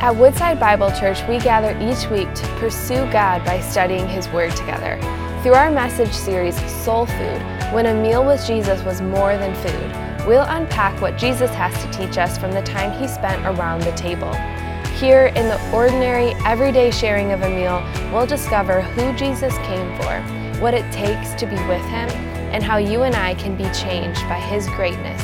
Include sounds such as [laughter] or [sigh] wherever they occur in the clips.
At Woodside Bible Church, we gather each week to pursue God by studying His Word together. Through our message series, Soul Food, when a meal with Jesus was more than food, we'll unpack what Jesus has to teach us from the time He spent around the table. Here, in the ordinary, everyday sharing of a meal, we'll discover who Jesus came for, what it takes to be with Him, and how you and I can be changed by His greatness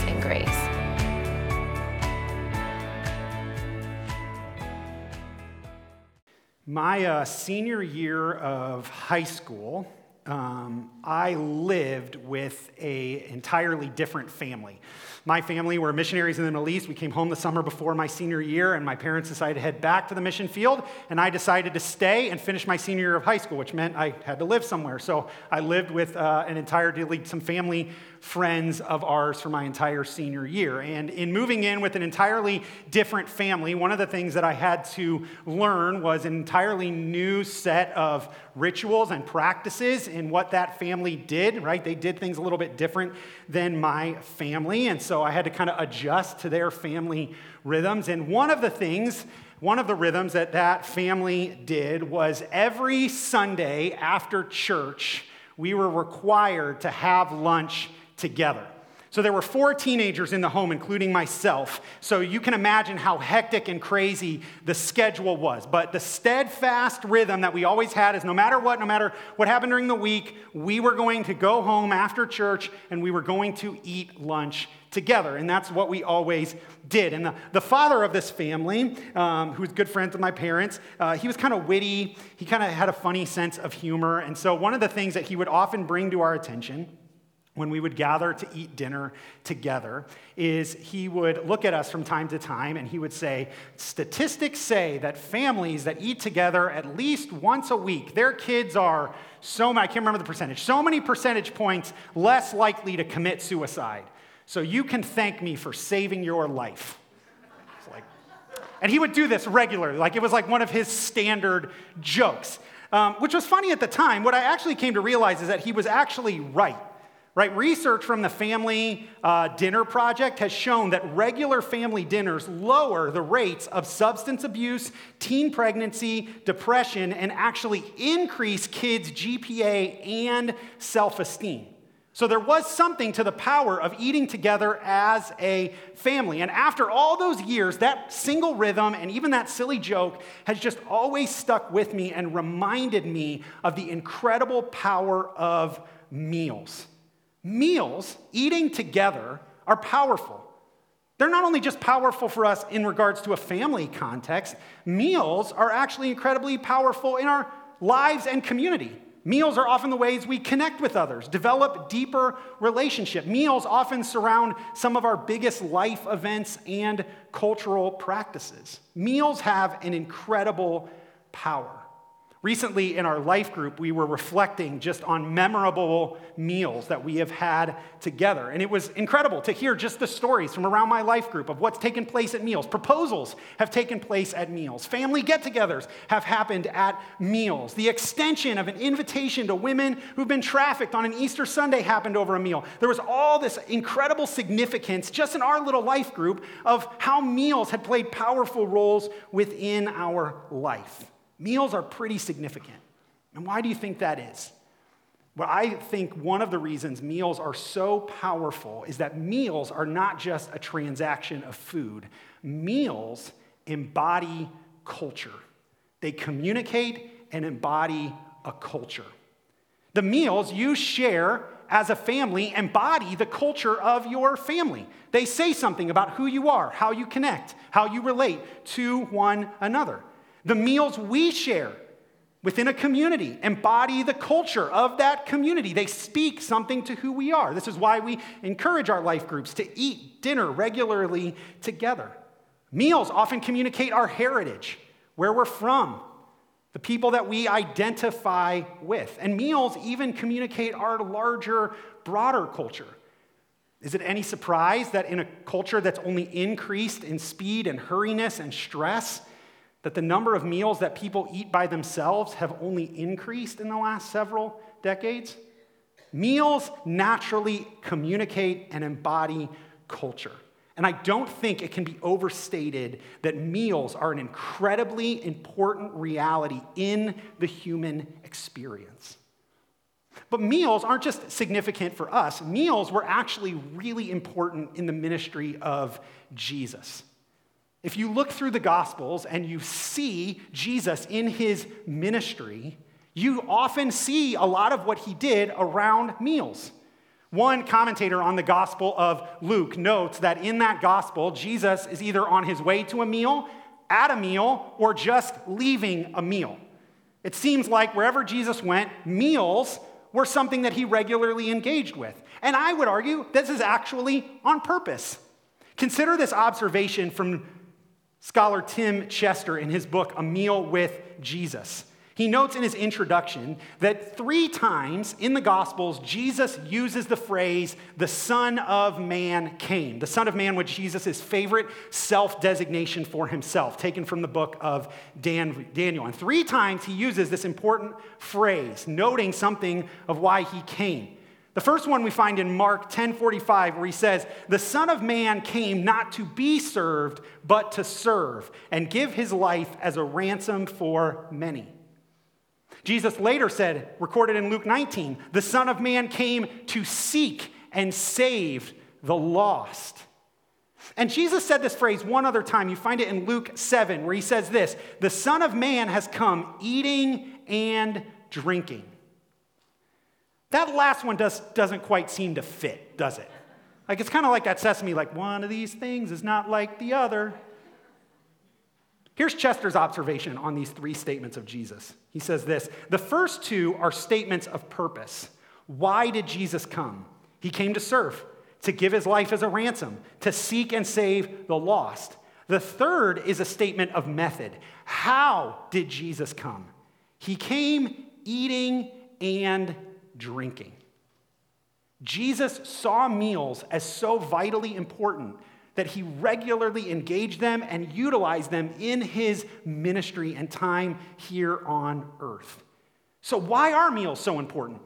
My uh, senior year of high school, um, I lived with a entirely different family. My family were missionaries in the Middle East. We came home the summer before my senior year, and my parents decided to head back to the mission field, and I decided to stay and finish my senior year of high school, which meant I had to live somewhere. So I lived with uh, an entirely some family friends of ours for my entire senior year. And in moving in with an entirely different family, one of the things that I had to learn was an entirely new set of rituals and practices in what that family did, right? They did things a little bit different than my family. And so I had to kind of adjust to their family rhythms. And one of the things one of the rhythms that that family did was every Sunday after church, we were required to have lunch together. So there were four teenagers in the home, including myself. So you can imagine how hectic and crazy the schedule was. But the steadfast rhythm that we always had is no matter what, no matter what happened during the week, we were going to go home after church and we were going to eat lunch together. And that's what we always did. And the, the father of this family, um, who was good friends with my parents, uh, he was kind of witty. He kind of had a funny sense of humor. And so one of the things that he would often bring to our attention when we would gather to eat dinner together is he would look at us from time to time and he would say statistics say that families that eat together at least once a week their kids are so i can't remember the percentage so many percentage points less likely to commit suicide. So you can thank me for saving your life. Like, and he would do this regularly like it was like one of his standard jokes um, which was funny at the time. What i actually came to realize is that he was actually right Right? Research from the Family uh, Dinner Project has shown that regular family dinners lower the rates of substance abuse, teen pregnancy, depression, and actually increase kids' GPA and self esteem. So there was something to the power of eating together as a family. And after all those years, that single rhythm and even that silly joke has just always stuck with me and reminded me of the incredible power of meals. Meals, eating together, are powerful. They're not only just powerful for us in regards to a family context, meals are actually incredibly powerful in our lives and community. Meals are often the ways we connect with others, develop deeper relationship. Meals often surround some of our biggest life events and cultural practices. Meals have an incredible power. Recently, in our life group, we were reflecting just on memorable meals that we have had together. And it was incredible to hear just the stories from around my life group of what's taken place at meals. Proposals have taken place at meals, family get togethers have happened at meals. The extension of an invitation to women who've been trafficked on an Easter Sunday happened over a meal. There was all this incredible significance just in our little life group of how meals had played powerful roles within our life. Meals are pretty significant. And why do you think that is? Well, I think one of the reasons meals are so powerful is that meals are not just a transaction of food, meals embody culture. They communicate and embody a culture. The meals you share as a family embody the culture of your family. They say something about who you are, how you connect, how you relate to one another. The meals we share within a community embody the culture of that community. They speak something to who we are. This is why we encourage our life groups to eat dinner regularly together. Meals often communicate our heritage, where we're from, the people that we identify with. And meals even communicate our larger, broader culture. Is it any surprise that in a culture that's only increased in speed and hurriness and stress, that the number of meals that people eat by themselves have only increased in the last several decades? Meals naturally communicate and embody culture. And I don't think it can be overstated that meals are an incredibly important reality in the human experience. But meals aren't just significant for us, meals were actually really important in the ministry of Jesus. If you look through the Gospels and you see Jesus in his ministry, you often see a lot of what he did around meals. One commentator on the Gospel of Luke notes that in that Gospel, Jesus is either on his way to a meal, at a meal, or just leaving a meal. It seems like wherever Jesus went, meals were something that he regularly engaged with. And I would argue this is actually on purpose. Consider this observation from scholar Tim Chester in his book, A Meal with Jesus. He notes in his introduction that three times in the Gospels, Jesus uses the phrase, the Son of Man came. The Son of Man was Jesus' favorite self designation for himself, taken from the book of Dan, Daniel. And three times he uses this important phrase, noting something of why he came. The first one we find in Mark 10:45 where he says, "The Son of man came not to be served, but to serve and give his life as a ransom for many." Jesus later said, recorded in Luke 19, the Son of Man came to seek and save the lost. And Jesus said this phrase one other time. You find it in Luke 7, where he says this The Son of Man has come eating and drinking. That last one does, doesn't quite seem to fit, does it? Like it's kind of like that sesame, like one of these things is not like the other. Here's Chester's observation on these three statements of Jesus. He says this The first two are statements of purpose. Why did Jesus come? He came to serve, to give his life as a ransom, to seek and save the lost. The third is a statement of method. How did Jesus come? He came eating and drinking. Jesus saw meals as so vitally important that he regularly engaged them and utilized them in his ministry and time here on earth. So, why are meals so important?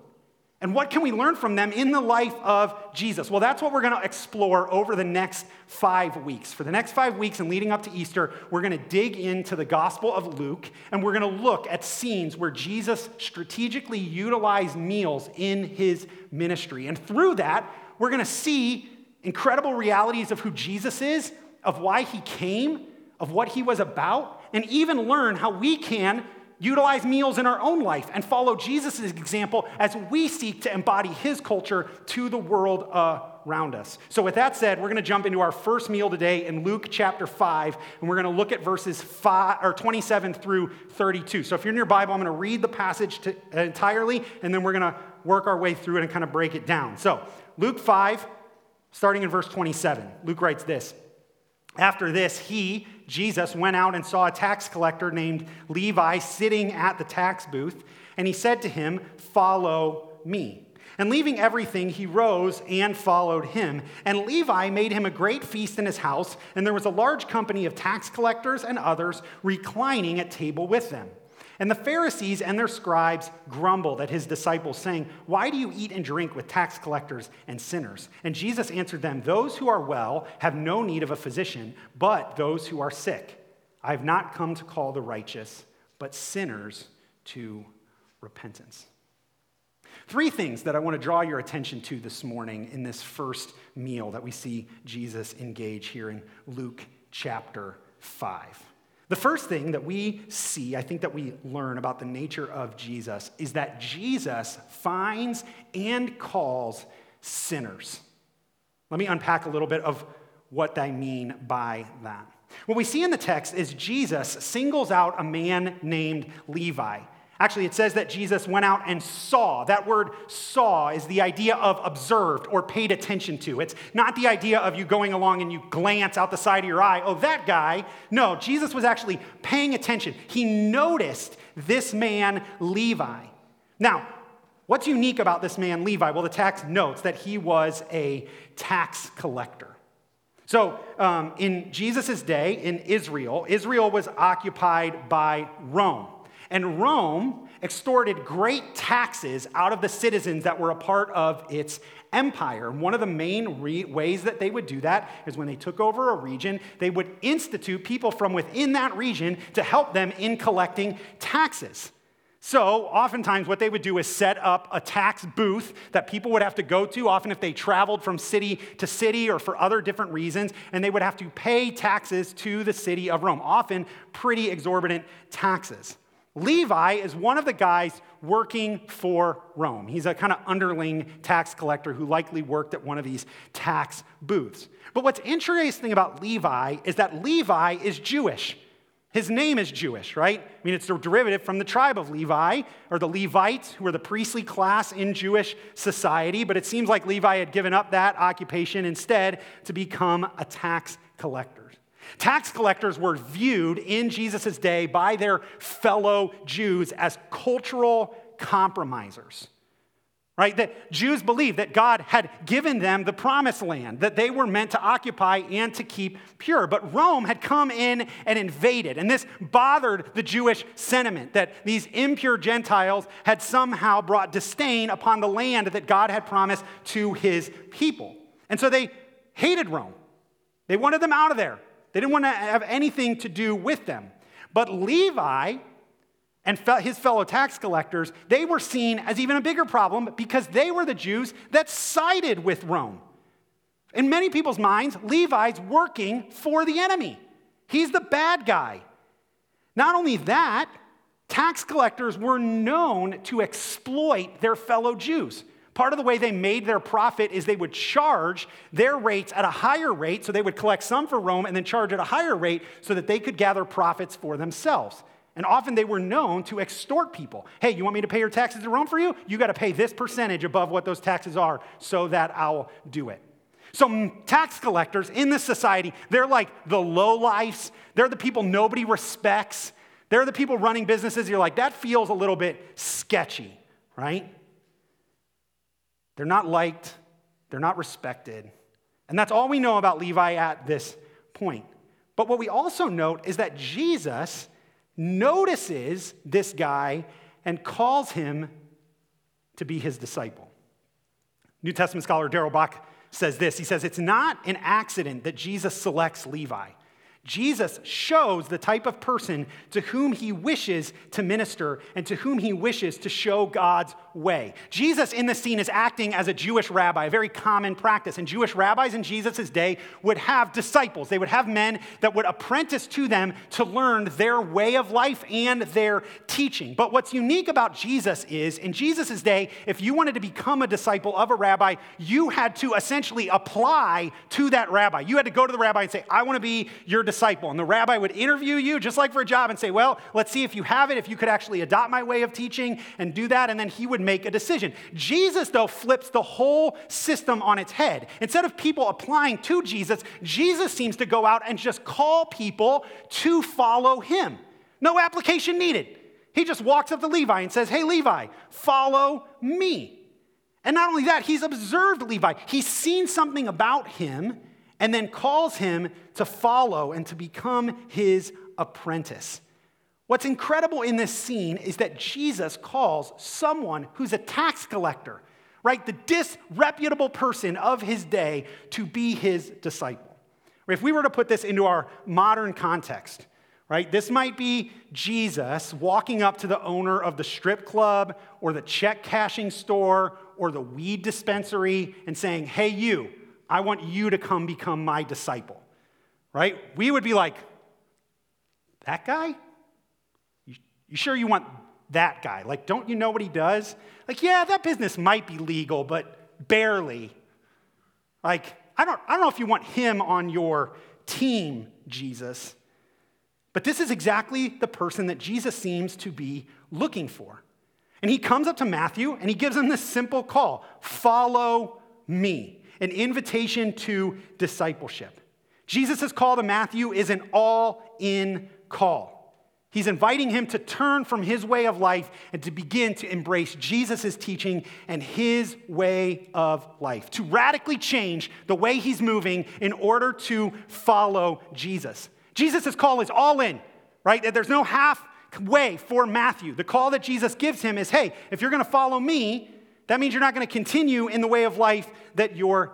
And what can we learn from them in the life of Jesus? Well, that's what we're going to explore over the next five weeks. For the next five weeks and leading up to Easter, we're going to dig into the Gospel of Luke and we're going to look at scenes where Jesus strategically utilized meals in his ministry. And through that, we're going to see incredible realities of who Jesus is, of why he came, of what he was about, and even learn how we can utilize meals in our own life and follow Jesus' example as we seek to embody his culture to the world around us. So, with that said, we're going to jump into our first meal today in Luke chapter 5, and we're going to look at verses 5, or 27 through 32. So, if you're in your Bible, I'm going to read the passage to, entirely, and then we're going to work our way through it and kind of break it down. So, Luke 5, Starting in verse 27, Luke writes this After this, he, Jesus, went out and saw a tax collector named Levi sitting at the tax booth, and he said to him, Follow me. And leaving everything, he rose and followed him. And Levi made him a great feast in his house, and there was a large company of tax collectors and others reclining at table with them. And the Pharisees and their scribes grumbled at his disciples, saying, Why do you eat and drink with tax collectors and sinners? And Jesus answered them, Those who are well have no need of a physician, but those who are sick. I have not come to call the righteous, but sinners to repentance. Three things that I want to draw your attention to this morning in this first meal that we see Jesus engage here in Luke chapter 5. The first thing that we see, I think that we learn about the nature of Jesus, is that Jesus finds and calls sinners. Let me unpack a little bit of what I mean by that. What we see in the text is Jesus singles out a man named Levi. Actually, it says that Jesus went out and saw. That word saw is the idea of observed or paid attention to. It's not the idea of you going along and you glance out the side of your eye, oh, that guy. No, Jesus was actually paying attention. He noticed this man, Levi. Now, what's unique about this man, Levi? Well, the text notes that he was a tax collector. So, um, in Jesus' day in Israel, Israel was occupied by Rome. And Rome extorted great taxes out of the citizens that were a part of its empire. And one of the main re- ways that they would do that is when they took over a region, they would institute people from within that region to help them in collecting taxes. So, oftentimes, what they would do is set up a tax booth that people would have to go to, often if they traveled from city to city or for other different reasons, and they would have to pay taxes to the city of Rome, often pretty exorbitant taxes. Levi is one of the guys working for Rome. He's a kind of underling tax collector who likely worked at one of these tax booths. But what's interesting about Levi is that Levi is Jewish. His name is Jewish, right? I mean, it's a derivative from the tribe of Levi, or the Levites, who are the priestly class in Jewish society. But it seems like Levi had given up that occupation instead to become a tax collector. Tax collectors were viewed in Jesus' day by their fellow Jews as cultural compromisers right? That Jews believed that God had given them the promised land that they were meant to occupy and to keep pure. But Rome had come in and invaded, and this bothered the Jewish sentiment that these impure Gentiles had somehow brought disdain upon the land that God had promised to his people. And so they hated Rome. They wanted them out of there. They didn't want to have anything to do with them. But Levi and his fellow tax collectors, they were seen as even a bigger problem because they were the Jews that sided with Rome. In many people's minds, Levi's working for the enemy. He's the bad guy. Not only that, tax collectors were known to exploit their fellow Jews. Part of the way they made their profit is they would charge their rates at a higher rate, so they would collect some for Rome and then charge at a higher rate so that they could gather profits for themselves. And often they were known to extort people. Hey, you want me to pay your taxes to Rome for you? You got to pay this percentage above what those taxes are so that I'll do it. So, tax collectors in this society, they're like the low lifes. They're the people nobody respects. They're the people running businesses. You're like, that feels a little bit sketchy, right? They're not liked, they're not respected. And that's all we know about Levi at this point. But what we also note is that Jesus notices this guy and calls him to be his disciple. New Testament scholar Darrell Bock says this He says, It's not an accident that Jesus selects Levi. Jesus shows the type of person to whom he wishes to minister and to whom he wishes to show God's way. Jesus in this scene is acting as a Jewish rabbi, a very common practice. And Jewish rabbis in Jesus' day would have disciples. They would have men that would apprentice to them to learn their way of life and their teaching. But what's unique about Jesus is in Jesus' day, if you wanted to become a disciple of a rabbi, you had to essentially apply to that rabbi. You had to go to the rabbi and say, I want to be your disciple. And the rabbi would interview you just like for a job and say, Well, let's see if you have it, if you could actually adopt my way of teaching and do that. And then he would make a decision. Jesus, though, flips the whole system on its head. Instead of people applying to Jesus, Jesus seems to go out and just call people to follow him. No application needed. He just walks up to Levi and says, Hey, Levi, follow me. And not only that, he's observed Levi. He's seen something about him and then calls him to follow and to become his apprentice. What's incredible in this scene is that Jesus calls someone who's a tax collector, right, the disreputable person of his day, to be his disciple. If we were to put this into our modern context, right, this might be Jesus walking up to the owner of the strip club or the check cashing store or the weed dispensary and saying, Hey, you, I want you to come become my disciple, right? We would be like, That guy? You, sure you want that guy? Like, don't you know what he does? Like, yeah, that business might be legal, but barely. Like, I don't, I don't know if you want him on your team, Jesus. But this is exactly the person that Jesus seems to be looking for. And he comes up to Matthew and he gives him this simple call follow me an invitation to discipleship. Jesus' call to Matthew is an all in call. He's inviting him to turn from his way of life and to begin to embrace Jesus' teaching and his way of life, to radically change the way he's moving in order to follow Jesus. Jesus' call is all in, right? There's no half way for Matthew. The call that Jesus gives him is hey, if you're going to follow me, That means you're not going to continue in the way of life that you're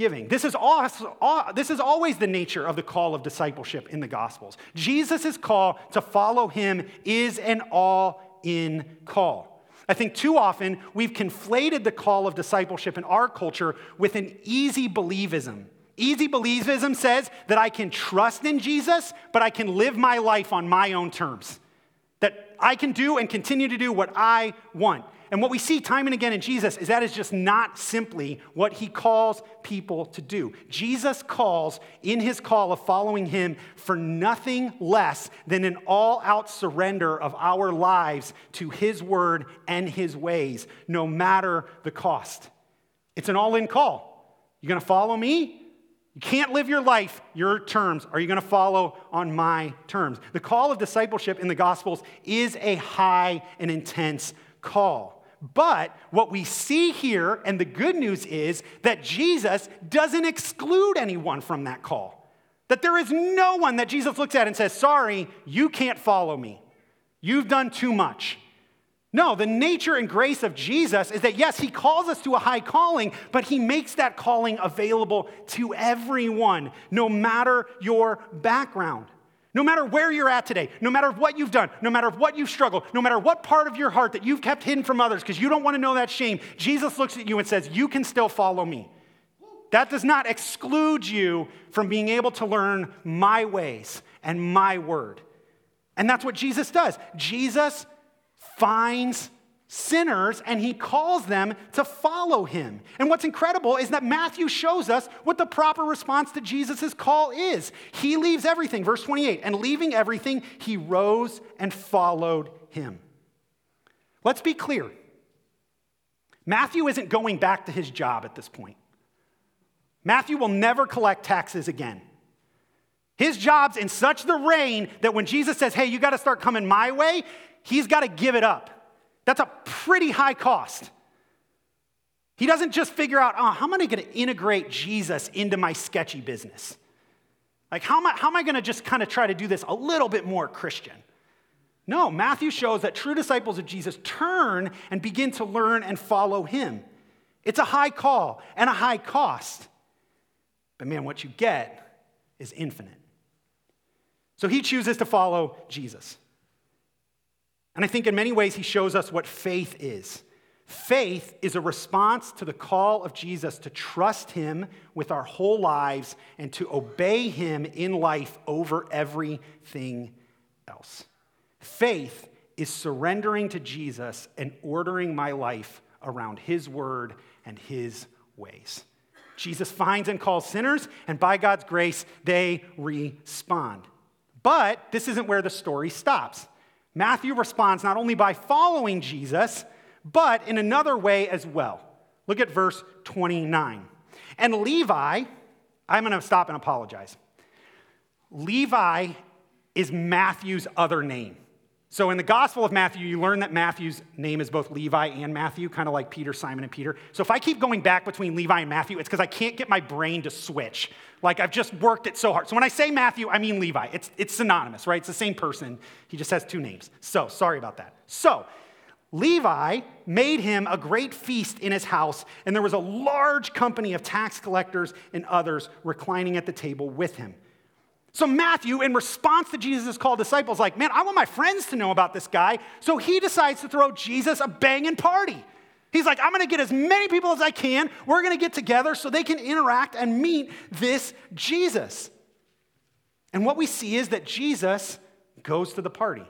giving. This is, also, this is always the nature of the call of discipleship in the Gospels. Jesus' call to follow him is an all in call. I think too often we've conflated the call of discipleship in our culture with an easy believism. Easy believism says that I can trust in Jesus, but I can live my life on my own terms. That I can do and continue to do what I want. And what we see time and again in Jesus is that is just not simply what he calls people to do. Jesus calls in his call of following him for nothing less than an all out surrender of our lives to his word and his ways, no matter the cost. It's an all in call. You're gonna follow me? You can't live your life your terms. Are you going to follow on my terms? The call of discipleship in the Gospels is a high and intense call. But what we see here, and the good news is that Jesus doesn't exclude anyone from that call. That there is no one that Jesus looks at and says, Sorry, you can't follow me. You've done too much. No, the nature and grace of Jesus is that, yes, he calls us to a high calling, but he makes that calling available to everyone, no matter your background. No matter where you're at today, no matter what you've done, no matter what you've struggled, no matter what part of your heart that you've kept hidden from others because you don't want to know that shame, Jesus looks at you and says, You can still follow me. That does not exclude you from being able to learn my ways and my word. And that's what Jesus does. Jesus finds sinners and he calls them to follow him. And what's incredible is that Matthew shows us what the proper response to Jesus' call is. He leaves everything, verse 28, and leaving everything, he rose and followed him. Let's be clear Matthew isn't going back to his job at this point. Matthew will never collect taxes again. His job's in such the rain that when Jesus says, Hey, you got to start coming my way, he's got to give it up. That's a pretty high cost. He doesn't just figure out, oh, how am I going to integrate Jesus into my sketchy business? Like, how am I, how am I going to just kind of try to do this a little bit more Christian? No, Matthew shows that true disciples of Jesus turn and begin to learn and follow him. It's a high call and a high cost. But man, what you get is infinite. So he chooses to follow Jesus. And I think in many ways, he shows us what faith is. Faith is a response to the call of Jesus to trust him with our whole lives and to obey him in life over everything else. Faith is surrendering to Jesus and ordering my life around his word and his ways. Jesus finds and calls sinners, and by God's grace, they respond. But this isn't where the story stops. Matthew responds not only by following Jesus, but in another way as well. Look at verse 29. And Levi, I'm going to stop and apologize. Levi is Matthew's other name. So in the Gospel of Matthew, you learn that Matthew's name is both Levi and Matthew, kind of like Peter, Simon, and Peter. So if I keep going back between Levi and Matthew, it's because I can't get my brain to switch. Like I've just worked it so hard. So when I say Matthew, I mean Levi. It's, it's synonymous, right? It's the same person. He just has two names. So sorry about that. So Levi made him a great feast in his house, and there was a large company of tax collectors and others reclining at the table with him. So Matthew, in response to Jesus' call disciples, like, man, I want my friends to know about this guy. So he decides to throw Jesus a banging party. He's like, I'm gonna get as many people as I can. We're gonna get together so they can interact and meet this Jesus. And what we see is that Jesus goes to the party.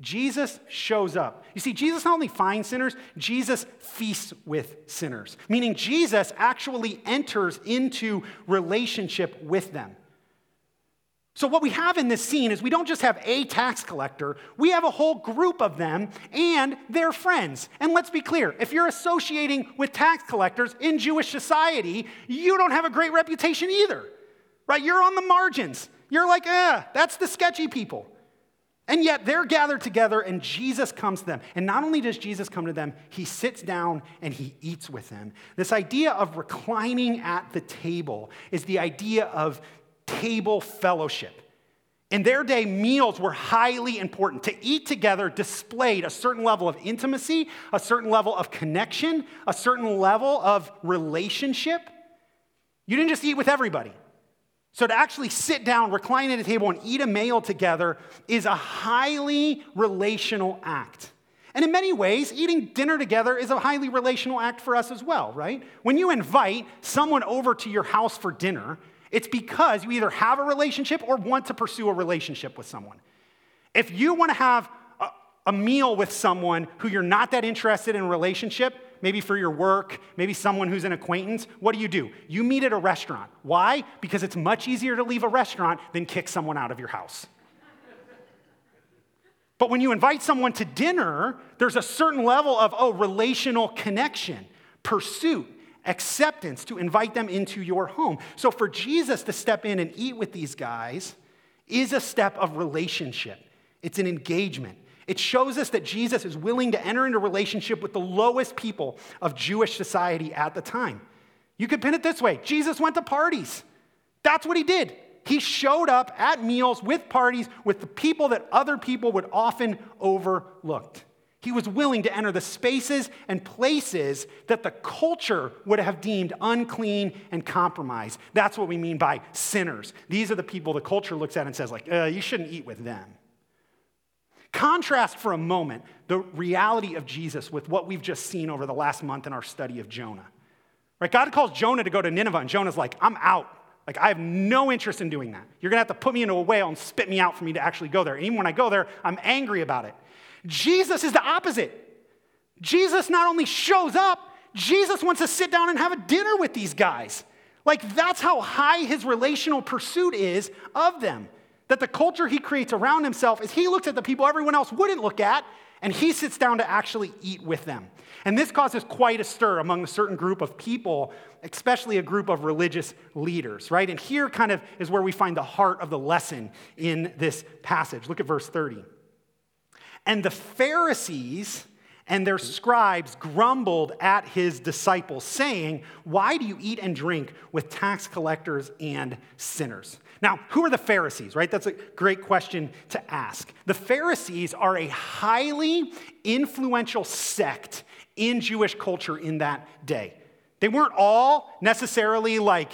Jesus shows up. You see, Jesus not only finds sinners, Jesus feasts with sinners, meaning Jesus actually enters into relationship with them. So, what we have in this scene is we don't just have a tax collector, we have a whole group of them and their friends. And let's be clear if you're associating with tax collectors in Jewish society, you don't have a great reputation either, right? You're on the margins. You're like, eh, that's the sketchy people. And yet they're gathered together and Jesus comes to them. And not only does Jesus come to them, he sits down and he eats with them. This idea of reclining at the table is the idea of table fellowship. In their day, meals were highly important. To eat together displayed a certain level of intimacy, a certain level of connection, a certain level of relationship. You didn't just eat with everybody. So, to actually sit down, recline at a table, and eat a meal together is a highly relational act. And in many ways, eating dinner together is a highly relational act for us as well, right? When you invite someone over to your house for dinner, it's because you either have a relationship or want to pursue a relationship with someone. If you want to have a, a meal with someone who you're not that interested in a relationship, maybe for your work, maybe someone who's an acquaintance, what do you do? You meet at a restaurant. Why? Because it's much easier to leave a restaurant than kick someone out of your house. but when you invite someone to dinner, there's a certain level of, oh, relational connection, pursuit, acceptance to invite them into your home. So for Jesus to step in and eat with these guys is a step of relationship, it's an engagement. It shows us that Jesus is willing to enter into relationship with the lowest people of Jewish society at the time. You could pin it this way Jesus went to parties. That's what he did. He showed up at meals with parties with the people that other people would often overlook. He was willing to enter the spaces and places that the culture would have deemed unclean and compromised. That's what we mean by sinners. These are the people the culture looks at and says, like, uh, you shouldn't eat with them. Contrast for a moment the reality of Jesus with what we've just seen over the last month in our study of Jonah. Right? God calls Jonah to go to Nineveh, and Jonah's like, I'm out. Like, I have no interest in doing that. You're gonna have to put me into a whale and spit me out for me to actually go there. And even when I go there, I'm angry about it. Jesus is the opposite. Jesus not only shows up, Jesus wants to sit down and have a dinner with these guys. Like, that's how high his relational pursuit is of them. That the culture he creates around himself is he looks at the people everyone else wouldn't look at, and he sits down to actually eat with them. And this causes quite a stir among a certain group of people, especially a group of religious leaders, right? And here kind of is where we find the heart of the lesson in this passage. Look at verse 30. And the Pharisees and their scribes grumbled at his disciples, saying, Why do you eat and drink with tax collectors and sinners? Now, who are the Pharisees, right? That's a great question to ask. The Pharisees are a highly influential sect in Jewish culture in that day. They weren't all necessarily like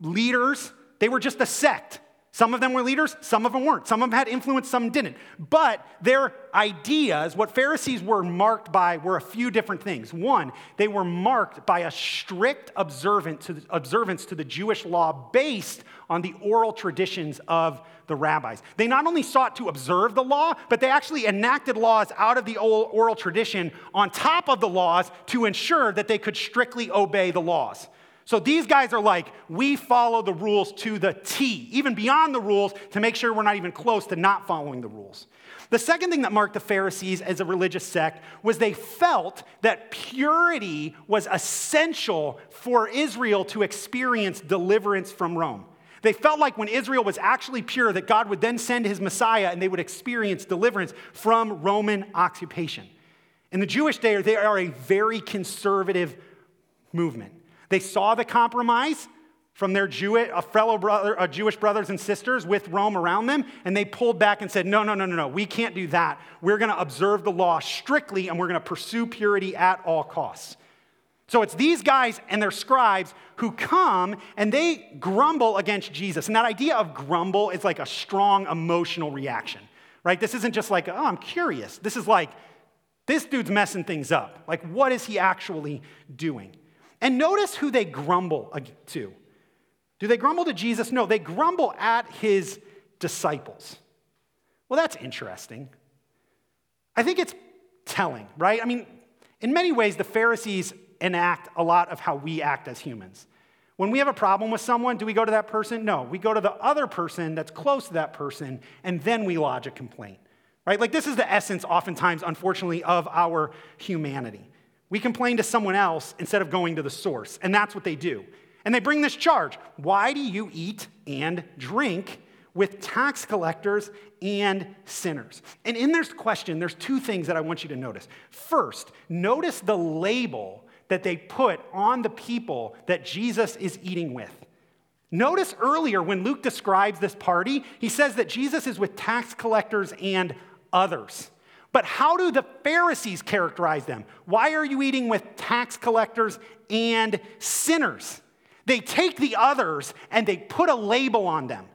leaders, they were just a sect. Some of them were leaders, some of them weren't. Some of them had influence, some didn't. But their ideas, what Pharisees were marked by, were a few different things. One, they were marked by a strict observance to the, Jewish law based on the oral traditions of the rabbis. They not only sought to observe the law, but they actually enacted laws out of the oral tradition on top of the laws to ensure that they could strictly obey the laws. So these guys are like, we follow the rules to the T, even beyond the rules, to make sure we're not even close to not following the rules. The second thing that marked the Pharisees as a religious sect was they felt that purity was essential for Israel to experience deliverance from Rome. They felt like when Israel was actually pure, that God would then send his Messiah and they would experience deliverance from Roman occupation. In the Jewish day, they are a very conservative movement. They saw the compromise from their Jewish, fellow brother, Jewish brothers and sisters with Rome around them, and they pulled back and said, No, no, no, no, no, we can't do that. We're going to observe the law strictly, and we're going to pursue purity at all costs. So it's these guys and their scribes who come and they grumble against Jesus. And that idea of grumble is like a strong emotional reaction, right? This isn't just like, oh, I'm curious. This is like, this dude's messing things up. Like, what is he actually doing? And notice who they grumble to. Do they grumble to Jesus? No, they grumble at his disciples. Well, that's interesting. I think it's telling, right? I mean, in many ways, the Pharisees enact a lot of how we act as humans. When we have a problem with someone, do we go to that person? No, we go to the other person that's close to that person, and then we lodge a complaint, right? Like, this is the essence, oftentimes, unfortunately, of our humanity. We complain to someone else instead of going to the source. And that's what they do. And they bring this charge Why do you eat and drink with tax collectors and sinners? And in this question, there's two things that I want you to notice. First, notice the label that they put on the people that Jesus is eating with. Notice earlier when Luke describes this party, he says that Jesus is with tax collectors and others. But how do the Pharisees characterize them? Why are you eating with tax collectors and sinners? They take the others and they put a label on them.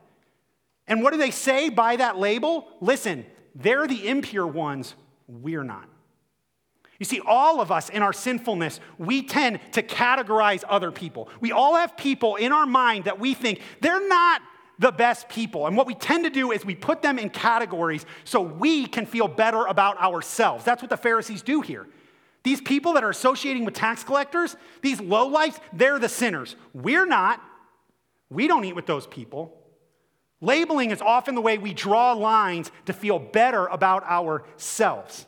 And what do they say by that label? Listen, they're the impure ones, we're not. You see, all of us in our sinfulness, we tend to categorize other people. We all have people in our mind that we think they're not the best people. And what we tend to do is we put them in categories so we can feel better about ourselves. That's what the Pharisees do here. These people that are associating with tax collectors, these lowlifes, they're the sinners. We're not. We don't eat with those people. Labeling is often the way we draw lines to feel better about ourselves.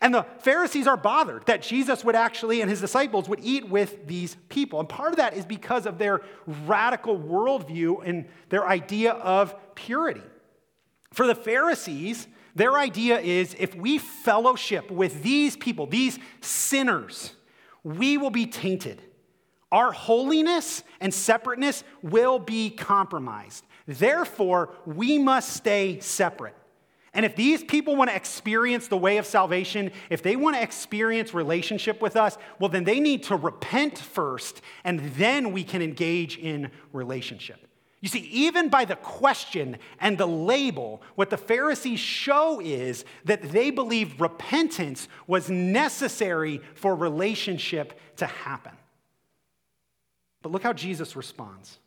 And the Pharisees are bothered that Jesus would actually and his disciples would eat with these people. And part of that is because of their radical worldview and their idea of purity. For the Pharisees, their idea is if we fellowship with these people, these sinners, we will be tainted. Our holiness and separateness will be compromised. Therefore, we must stay separate. And if these people want to experience the way of salvation, if they want to experience relationship with us, well, then they need to repent first, and then we can engage in relationship. You see, even by the question and the label, what the Pharisees show is that they believed repentance was necessary for relationship to happen. But look how Jesus responds.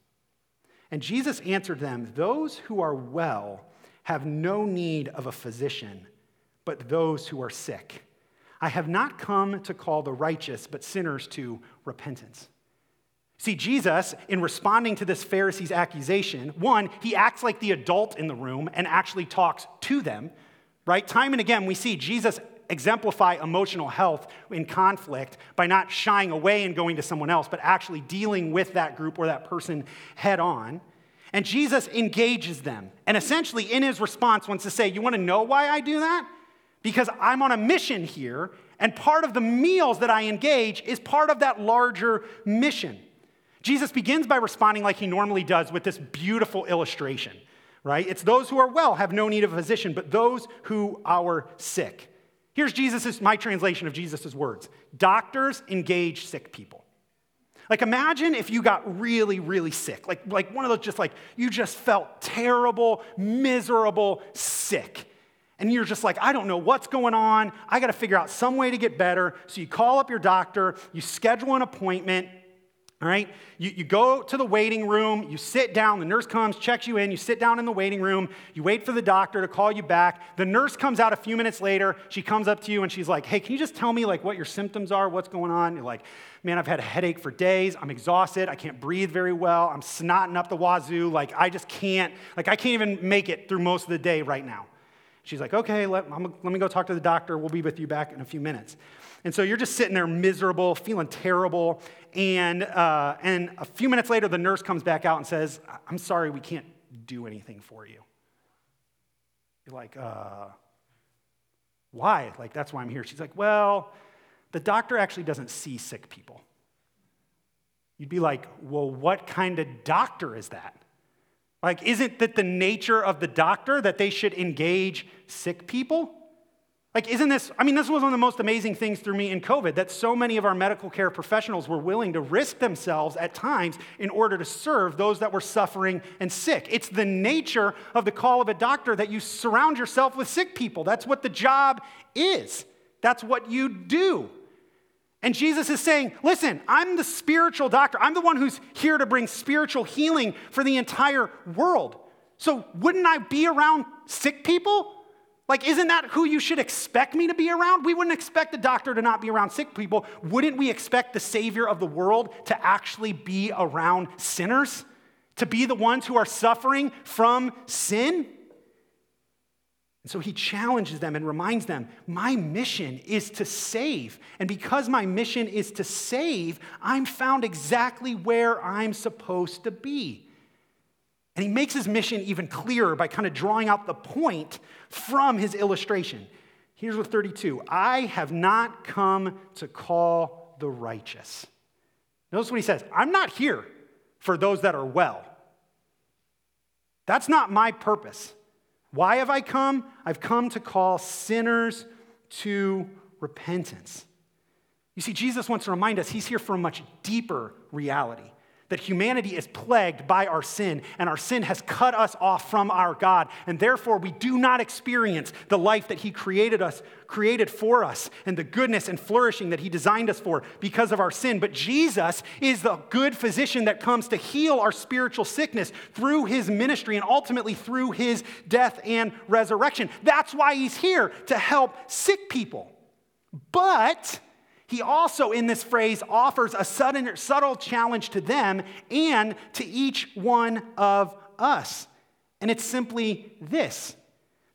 And Jesus answered them Those who are well have no need of a physician, but those who are sick. I have not come to call the righteous, but sinners to repentance. See, Jesus, in responding to this Pharisee's accusation, one, he acts like the adult in the room and actually talks to them, right? Time and again, we see Jesus exemplify emotional health in conflict by not shying away and going to someone else, but actually dealing with that group or that person head on. And Jesus engages them. And essentially, in his response, wants to say, You want to know why I do that? Because I'm on a mission here, and part of the meals that I engage is part of that larger mission. Jesus begins by responding like he normally does with this beautiful illustration, right? It's those who are well have no need of a physician, but those who are sick. Here's Jesus's, my translation of Jesus' words Doctors engage sick people. Like, imagine if you got really, really sick. Like, like one of those just like, you just felt terrible, miserable, sick. And you're just like, I don't know what's going on. I got to figure out some way to get better. So you call up your doctor, you schedule an appointment, all right? You, you go to the waiting room, you sit down, the nurse comes, checks you in, you sit down in the waiting room, you wait for the doctor to call you back. The nurse comes out a few minutes later, she comes up to you and she's like, hey, can you just tell me like what your symptoms are, what's going on? You're like, man, I've had a headache for days, I'm exhausted, I can't breathe very well, I'm snotting up the wazoo, like I just can't, like I can't even make it through most of the day right now. She's like, okay, let, let me go talk to the doctor, we'll be with you back in a few minutes. And so you're just sitting there miserable, feeling terrible. And, uh, and a few minutes later, the nurse comes back out and says, I'm sorry, we can't do anything for you. You're like, uh, why? Like, that's why I'm here. She's like, well, the doctor actually doesn't see sick people. You'd be like, well, what kind of doctor is that? Like, isn't that the nature of the doctor that they should engage sick people? Like, isn't this? I mean, this was one of the most amazing things through me in COVID that so many of our medical care professionals were willing to risk themselves at times in order to serve those that were suffering and sick. It's the nature of the call of a doctor that you surround yourself with sick people. That's what the job is, that's what you do. And Jesus is saying, Listen, I'm the spiritual doctor. I'm the one who's here to bring spiritual healing for the entire world. So, wouldn't I be around sick people? Like, isn't that who you should expect me to be around? We wouldn't expect a doctor to not be around sick people. Wouldn't we expect the Savior of the world to actually be around sinners? To be the ones who are suffering from sin? And so he challenges them and reminds them my mission is to save. And because my mission is to save, I'm found exactly where I'm supposed to be. And he makes his mission even clearer by kind of drawing out the point from his illustration. Here's what 32 I have not come to call the righteous. Notice what he says I'm not here for those that are well. That's not my purpose. Why have I come? I've come to call sinners to repentance. You see, Jesus wants to remind us he's here for a much deeper reality that humanity is plagued by our sin, and our sin has cut us off from our God, and therefore we do not experience the life that He created us, created for us, and the goodness and flourishing that He designed us for because of our sin. But Jesus is the good physician that comes to heal our spiritual sickness through His ministry and ultimately through His death and resurrection. That's why He's here to help sick people. But he also, in this phrase, offers a sudden, subtle challenge to them and to each one of us. And it's simply this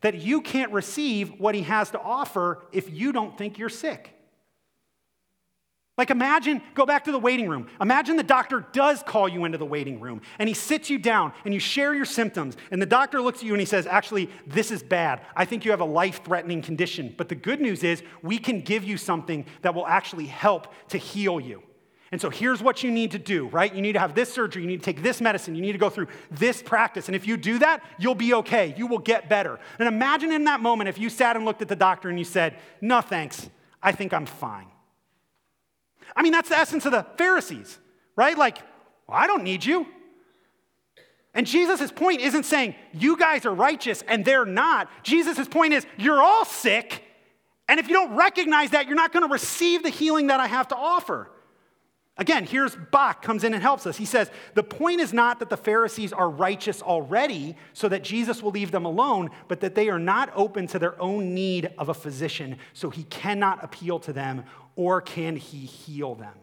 that you can't receive what he has to offer if you don't think you're sick. Like, imagine, go back to the waiting room. Imagine the doctor does call you into the waiting room and he sits you down and you share your symptoms. And the doctor looks at you and he says, Actually, this is bad. I think you have a life threatening condition. But the good news is, we can give you something that will actually help to heal you. And so here's what you need to do, right? You need to have this surgery, you need to take this medicine, you need to go through this practice. And if you do that, you'll be okay. You will get better. And imagine in that moment if you sat and looked at the doctor and you said, No, thanks. I think I'm fine. I mean, that's the essence of the Pharisees, right? Like, well, I don't need you. And Jesus' point isn't saying you guys are righteous and they're not. Jesus' point is you're all sick. And if you don't recognize that, you're not going to receive the healing that I have to offer. Again, here's Bock comes in and helps us. He says, The point is not that the Pharisees are righteous already so that Jesus will leave them alone, but that they are not open to their own need of a physician, so he cannot appeal to them or can he heal them?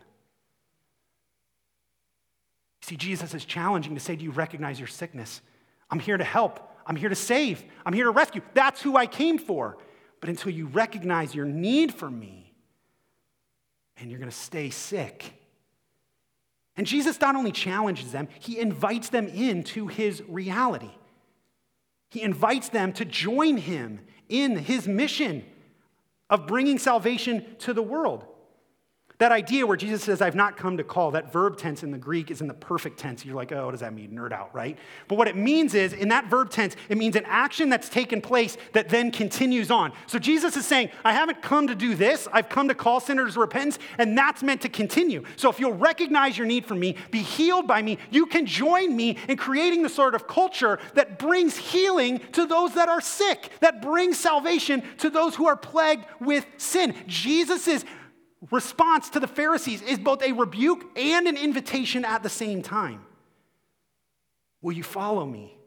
See, Jesus is challenging to say, Do you recognize your sickness? I'm here to help. I'm here to save. I'm here to rescue. That's who I came for. But until you recognize your need for me, and you're going to stay sick. And Jesus not only challenges them, he invites them into his reality. He invites them to join him in his mission of bringing salvation to the world. That idea where Jesus says, I've not come to call, that verb tense in the Greek is in the perfect tense. You're like, oh, what does that mean? Nerd out, right? But what it means is, in that verb tense, it means an action that's taken place that then continues on. So Jesus is saying, I haven't come to do this. I've come to call sinners to repentance, and that's meant to continue. So if you'll recognize your need for me, be healed by me, you can join me in creating the sort of culture that brings healing to those that are sick, that brings salvation to those who are plagued with sin. Jesus is response to the Pharisees is both a rebuke and an invitation at the same time. Will you follow me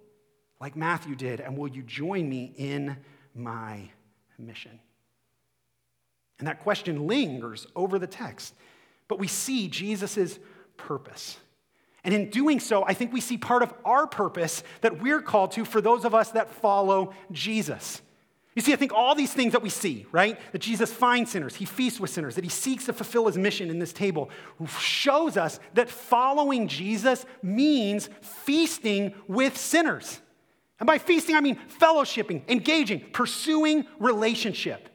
like Matthew did, and will you join me in my mission? And that question lingers over the text, but we see Jesus' purpose. And in doing so, I think we see part of our purpose that we're called to for those of us that follow Jesus. You see, I think all these things that we see, right? That Jesus finds sinners, he feasts with sinners, that he seeks to fulfill his mission in this table, shows us that following Jesus means feasting with sinners. And by feasting, I mean fellowshipping, engaging, pursuing relationship.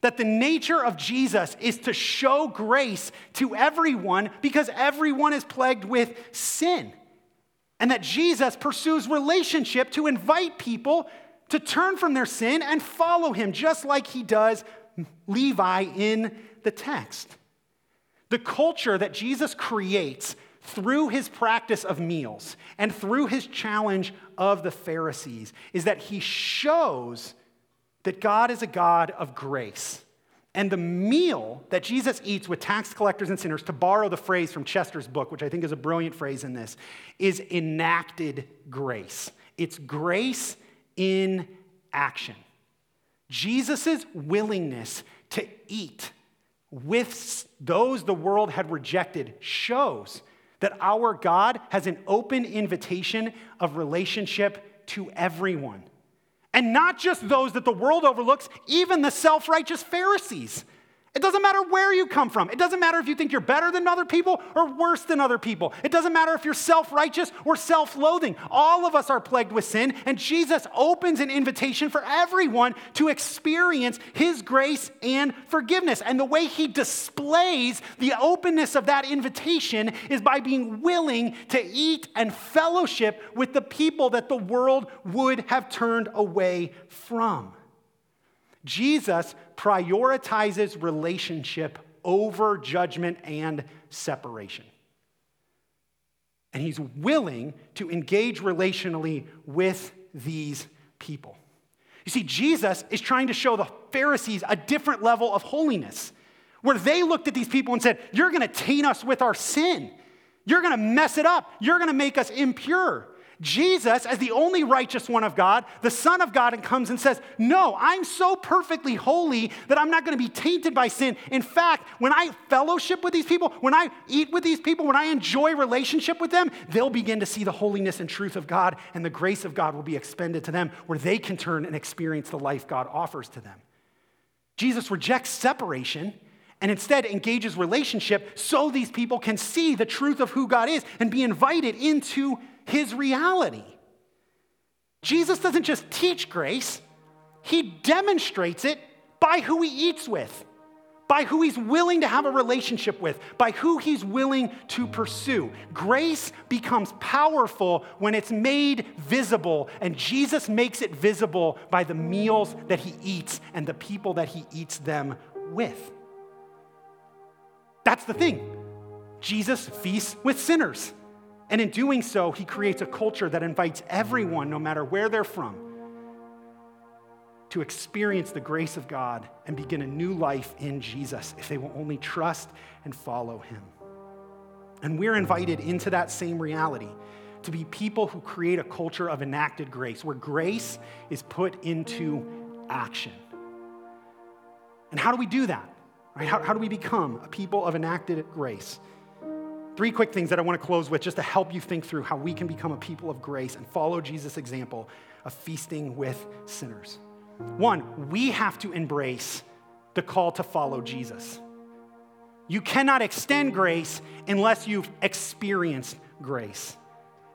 That the nature of Jesus is to show grace to everyone because everyone is plagued with sin. And that Jesus pursues relationship to invite people to turn from their sin and follow him, just like he does Levi in the text. The culture that Jesus creates through his practice of meals and through his challenge of the Pharisees is that he shows that God is a God of grace. And the meal that Jesus eats with tax collectors and sinners, to borrow the phrase from Chester's book, which I think is a brilliant phrase in this, is enacted grace. It's grace in action. Jesus' willingness to eat with those the world had rejected shows that our God has an open invitation of relationship to everyone. And not just those that the world overlooks, even the self righteous Pharisees. It doesn't matter where you come from. It doesn't matter if you think you're better than other people or worse than other people. It doesn't matter if you're self righteous or self loathing. All of us are plagued with sin, and Jesus opens an invitation for everyone to experience His grace and forgiveness. And the way He displays the openness of that invitation is by being willing to eat and fellowship with the people that the world would have turned away from. Jesus prioritizes relationship over judgment and separation. And he's willing to engage relationally with these people. You see, Jesus is trying to show the Pharisees a different level of holiness, where they looked at these people and said, You're gonna taint us with our sin. You're gonna mess it up. You're gonna make us impure. Jesus, as the only righteous one of God, the Son of God, and comes and says, No, I'm so perfectly holy that I'm not going to be tainted by sin. In fact, when I fellowship with these people, when I eat with these people, when I enjoy relationship with them, they'll begin to see the holiness and truth of God, and the grace of God will be expended to them, where they can turn and experience the life God offers to them. Jesus rejects separation and instead engages relationship so these people can see the truth of who God is and be invited into his reality. Jesus doesn't just teach grace, he demonstrates it by who he eats with, by who he's willing to have a relationship with, by who he's willing to pursue. Grace becomes powerful when it's made visible, and Jesus makes it visible by the meals that he eats and the people that he eats them with. That's the thing. Jesus feasts with sinners. And in doing so, he creates a culture that invites everyone, no matter where they're from, to experience the grace of God and begin a new life in Jesus if they will only trust and follow him. And we're invited into that same reality to be people who create a culture of enacted grace, where grace is put into action. And how do we do that? Right? How, how do we become a people of enacted grace? Three quick things that I want to close with just to help you think through how we can become a people of grace and follow Jesus' example of feasting with sinners. One, we have to embrace the call to follow Jesus. You cannot extend grace unless you've experienced grace.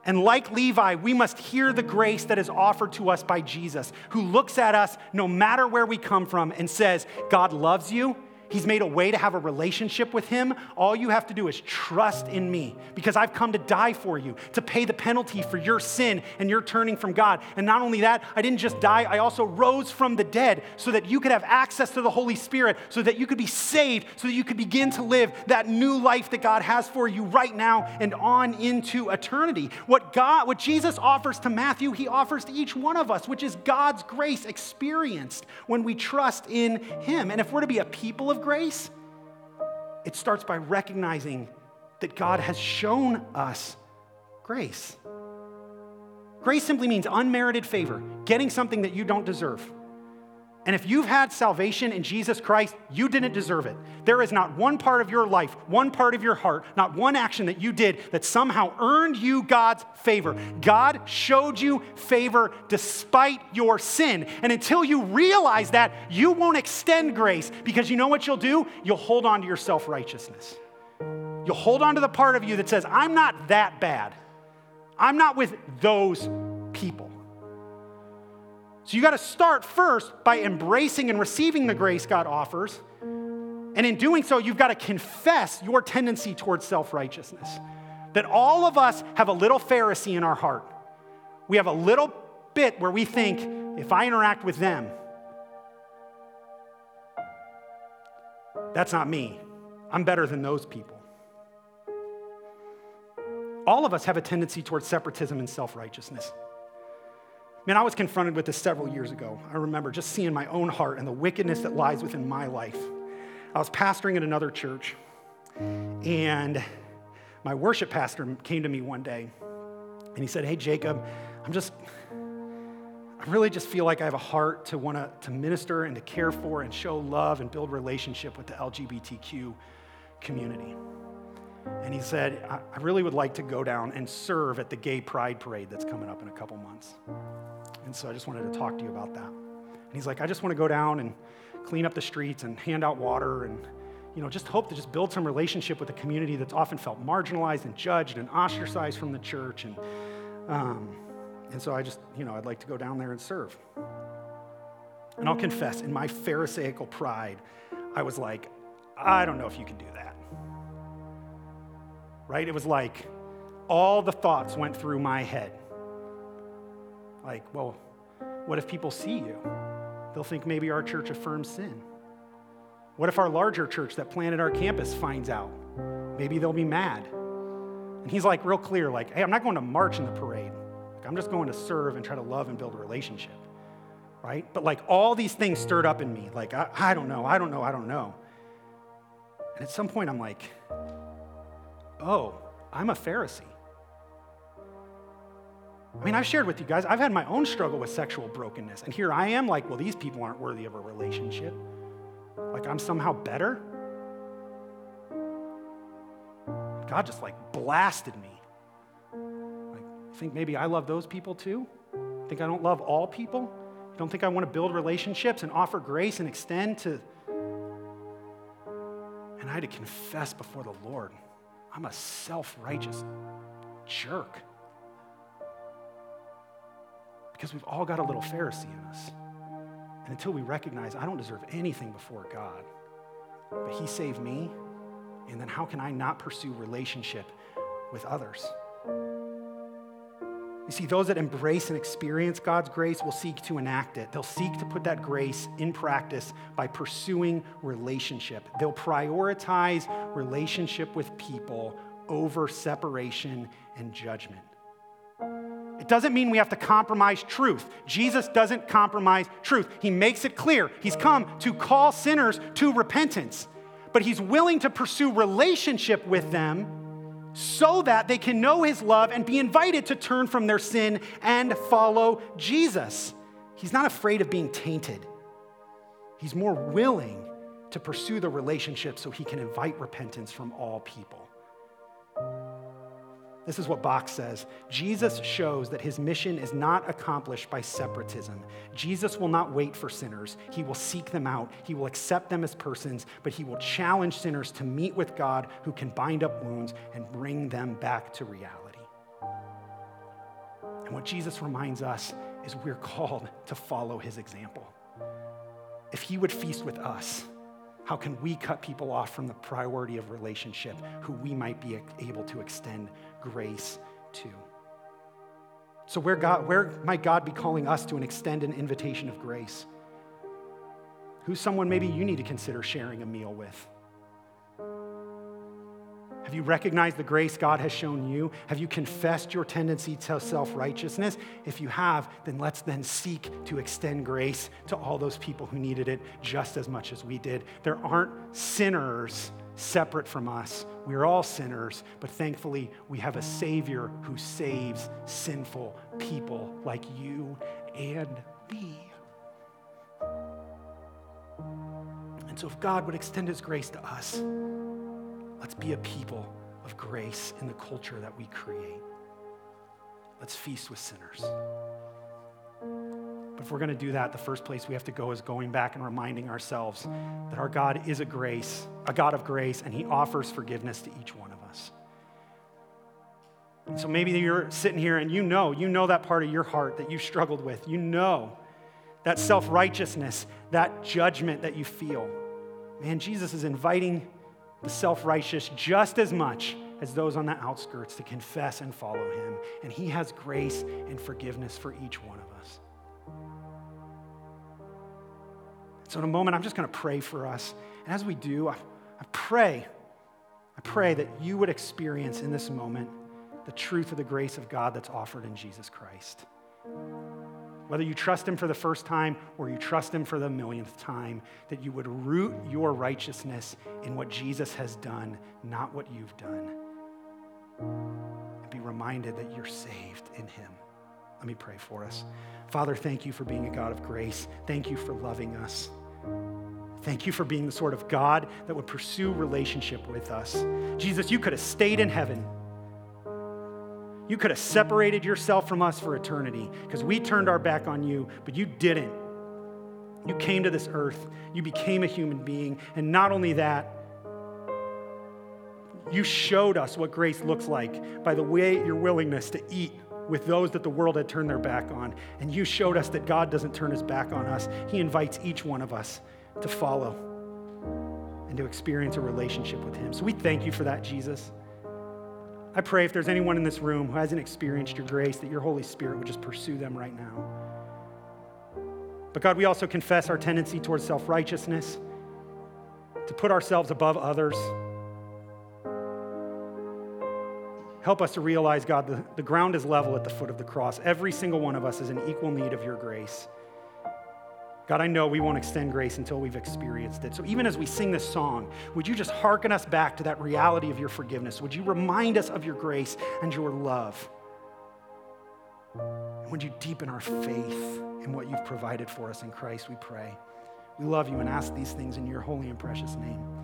And like Levi, we must hear the grace that is offered to us by Jesus, who looks at us no matter where we come from and says, God loves you He's made a way to have a relationship with Him. All you have to do is trust in me because I've come to die for you, to pay the penalty for your sin and your turning from God. And not only that, I didn't just die, I also rose from the dead so that you could have access to the Holy Spirit, so that you could be saved, so that you could begin to live that new life that God has for you right now and on into eternity. What God, what Jesus offers to Matthew, He offers to each one of us, which is God's grace experienced when we trust in Him. And if we're to be a people of grace? It starts by recognizing that God has shown us grace. Grace simply means unmerited favor, getting something that you don't deserve. And if you've had salvation in Jesus Christ, you didn't deserve it. There is not one part of your life, one part of your heart, not one action that you did that somehow earned you God's favor. God showed you favor despite your sin. And until you realize that, you won't extend grace because you know what you'll do? You'll hold on to your self righteousness. You'll hold on to the part of you that says, I'm not that bad. I'm not with those people. So you got to start first by embracing and receiving the grace God offers. And in doing so, you've got to confess your tendency towards self righteousness. That all of us have a little Pharisee in our heart. We have a little bit where we think, if I interact with them, that's not me. I'm better than those people. All of us have a tendency towards separatism and self righteousness. Man, I was confronted with this several years ago. I remember just seeing my own heart and the wickedness that lies within my life. I was pastoring at another church, and my worship pastor came to me one day, and he said, Hey, Jacob, I'm just, I really just feel like I have a heart to want to, to minister and to care for and show love and build relationship with the LGBTQ community. And he said, I really would like to go down and serve at the gay pride parade that's coming up in a couple months. And so I just wanted to talk to you about that. And he's like, I just want to go down and clean up the streets and hand out water and you know, just hope to just build some relationship with a community that's often felt marginalized and judged and ostracized from the church. And, um, and so I just, you know, I'd like to go down there and serve. And I'll confess, in my Pharisaical pride, I was like, I don't know if you can do that. Right? It was like all the thoughts went through my head. Like, well, what if people see you? They'll think maybe our church affirms sin. What if our larger church that planted our campus finds out? Maybe they'll be mad. And he's like, real clear, like, hey, I'm not going to march in the parade. Like, I'm just going to serve and try to love and build a relationship. Right? But like all these things stirred up in me. Like, I, I don't know, I don't know, I don't know. And at some point, I'm like, oh, I'm a Pharisee. I mean, I've shared with you guys, I've had my own struggle with sexual brokenness. And here I am, like, well, these people aren't worthy of a relationship. Like, I'm somehow better. God just like blasted me. Like, you think maybe I love those people too? I Think I don't love all people? You don't think I want to build relationships and offer grace and extend to. And I had to confess before the Lord I'm a self righteous jerk. Because we've all got a little Pharisee in us. And until we recognize I don't deserve anything before God, but He saved me, and then how can I not pursue relationship with others? You see, those that embrace and experience God's grace will seek to enact it. They'll seek to put that grace in practice by pursuing relationship. They'll prioritize relationship with people over separation and judgment. It doesn't mean we have to compromise truth. Jesus doesn't compromise truth. He makes it clear. He's come to call sinners to repentance, but he's willing to pursue relationship with them so that they can know his love and be invited to turn from their sin and follow Jesus. He's not afraid of being tainted. He's more willing to pursue the relationship so he can invite repentance from all people. This is what Bock says Jesus shows that his mission is not accomplished by separatism. Jesus will not wait for sinners. He will seek them out. He will accept them as persons, but he will challenge sinners to meet with God who can bind up wounds and bring them back to reality. And what Jesus reminds us is we're [laughs] called to follow his example. If he would feast with us, how can we cut people off from the priority of relationship who we might be able to extend grace to? So, where, God, where might God be calling us to an extend an invitation of grace? Who's someone maybe you need to consider sharing a meal with? Have you recognized the grace God has shown you? Have you confessed your tendency to self righteousness? If you have, then let's then seek to extend grace to all those people who needed it just as much as we did. There aren't sinners separate from us. We're all sinners, but thankfully we have a Savior who saves sinful people like you and me. And so, if God would extend His grace to us, Let's be a people of grace in the culture that we create. Let's feast with sinners. But if we're going to do that, the first place we have to go is going back and reminding ourselves that our God is a grace, a God of grace, and He offers forgiveness to each one of us. And so maybe you're sitting here and you know, you know that part of your heart that you struggled with. You know that self righteousness, that judgment that you feel. Man, Jesus is inviting the self righteous just as much as those on the outskirts to confess and follow him. And he has grace and forgiveness for each one of us. So, in a moment, I'm just going to pray for us. And as we do, I, I pray, I pray that you would experience in this moment the truth of the grace of God that's offered in Jesus Christ. Whether you trust Him for the first time or you trust Him for the millionth time, that you would root your righteousness in what Jesus has done, not what you've done. And be reminded that you're saved in Him. Let me pray for us. Father, thank you for being a God of grace. Thank you for loving us. Thank you for being the sort of God that would pursue relationship with us. Jesus, you could have stayed in heaven you could have separated yourself from us for eternity because we turned our back on you, but you didn't. You came to this earth, you became a human being, and not only that, you showed us what grace looks like by the way your willingness to eat with those that the world had turned their back on. And you showed us that God doesn't turn his back on us. He invites each one of us to follow and to experience a relationship with him. So we thank you for that, Jesus. I pray if there's anyone in this room who hasn't experienced your grace, that your Holy Spirit would just pursue them right now. But God, we also confess our tendency towards self righteousness, to put ourselves above others. Help us to realize, God, the, the ground is level at the foot of the cross. Every single one of us is in equal need of your grace. God, I know we won't extend grace until we've experienced it. So even as we sing this song, would you just hearken us back to that reality of your forgiveness? Would you remind us of your grace and your love? And would you deepen our faith in what you've provided for us in Christ, we pray. We love you and ask these things in your holy and precious name.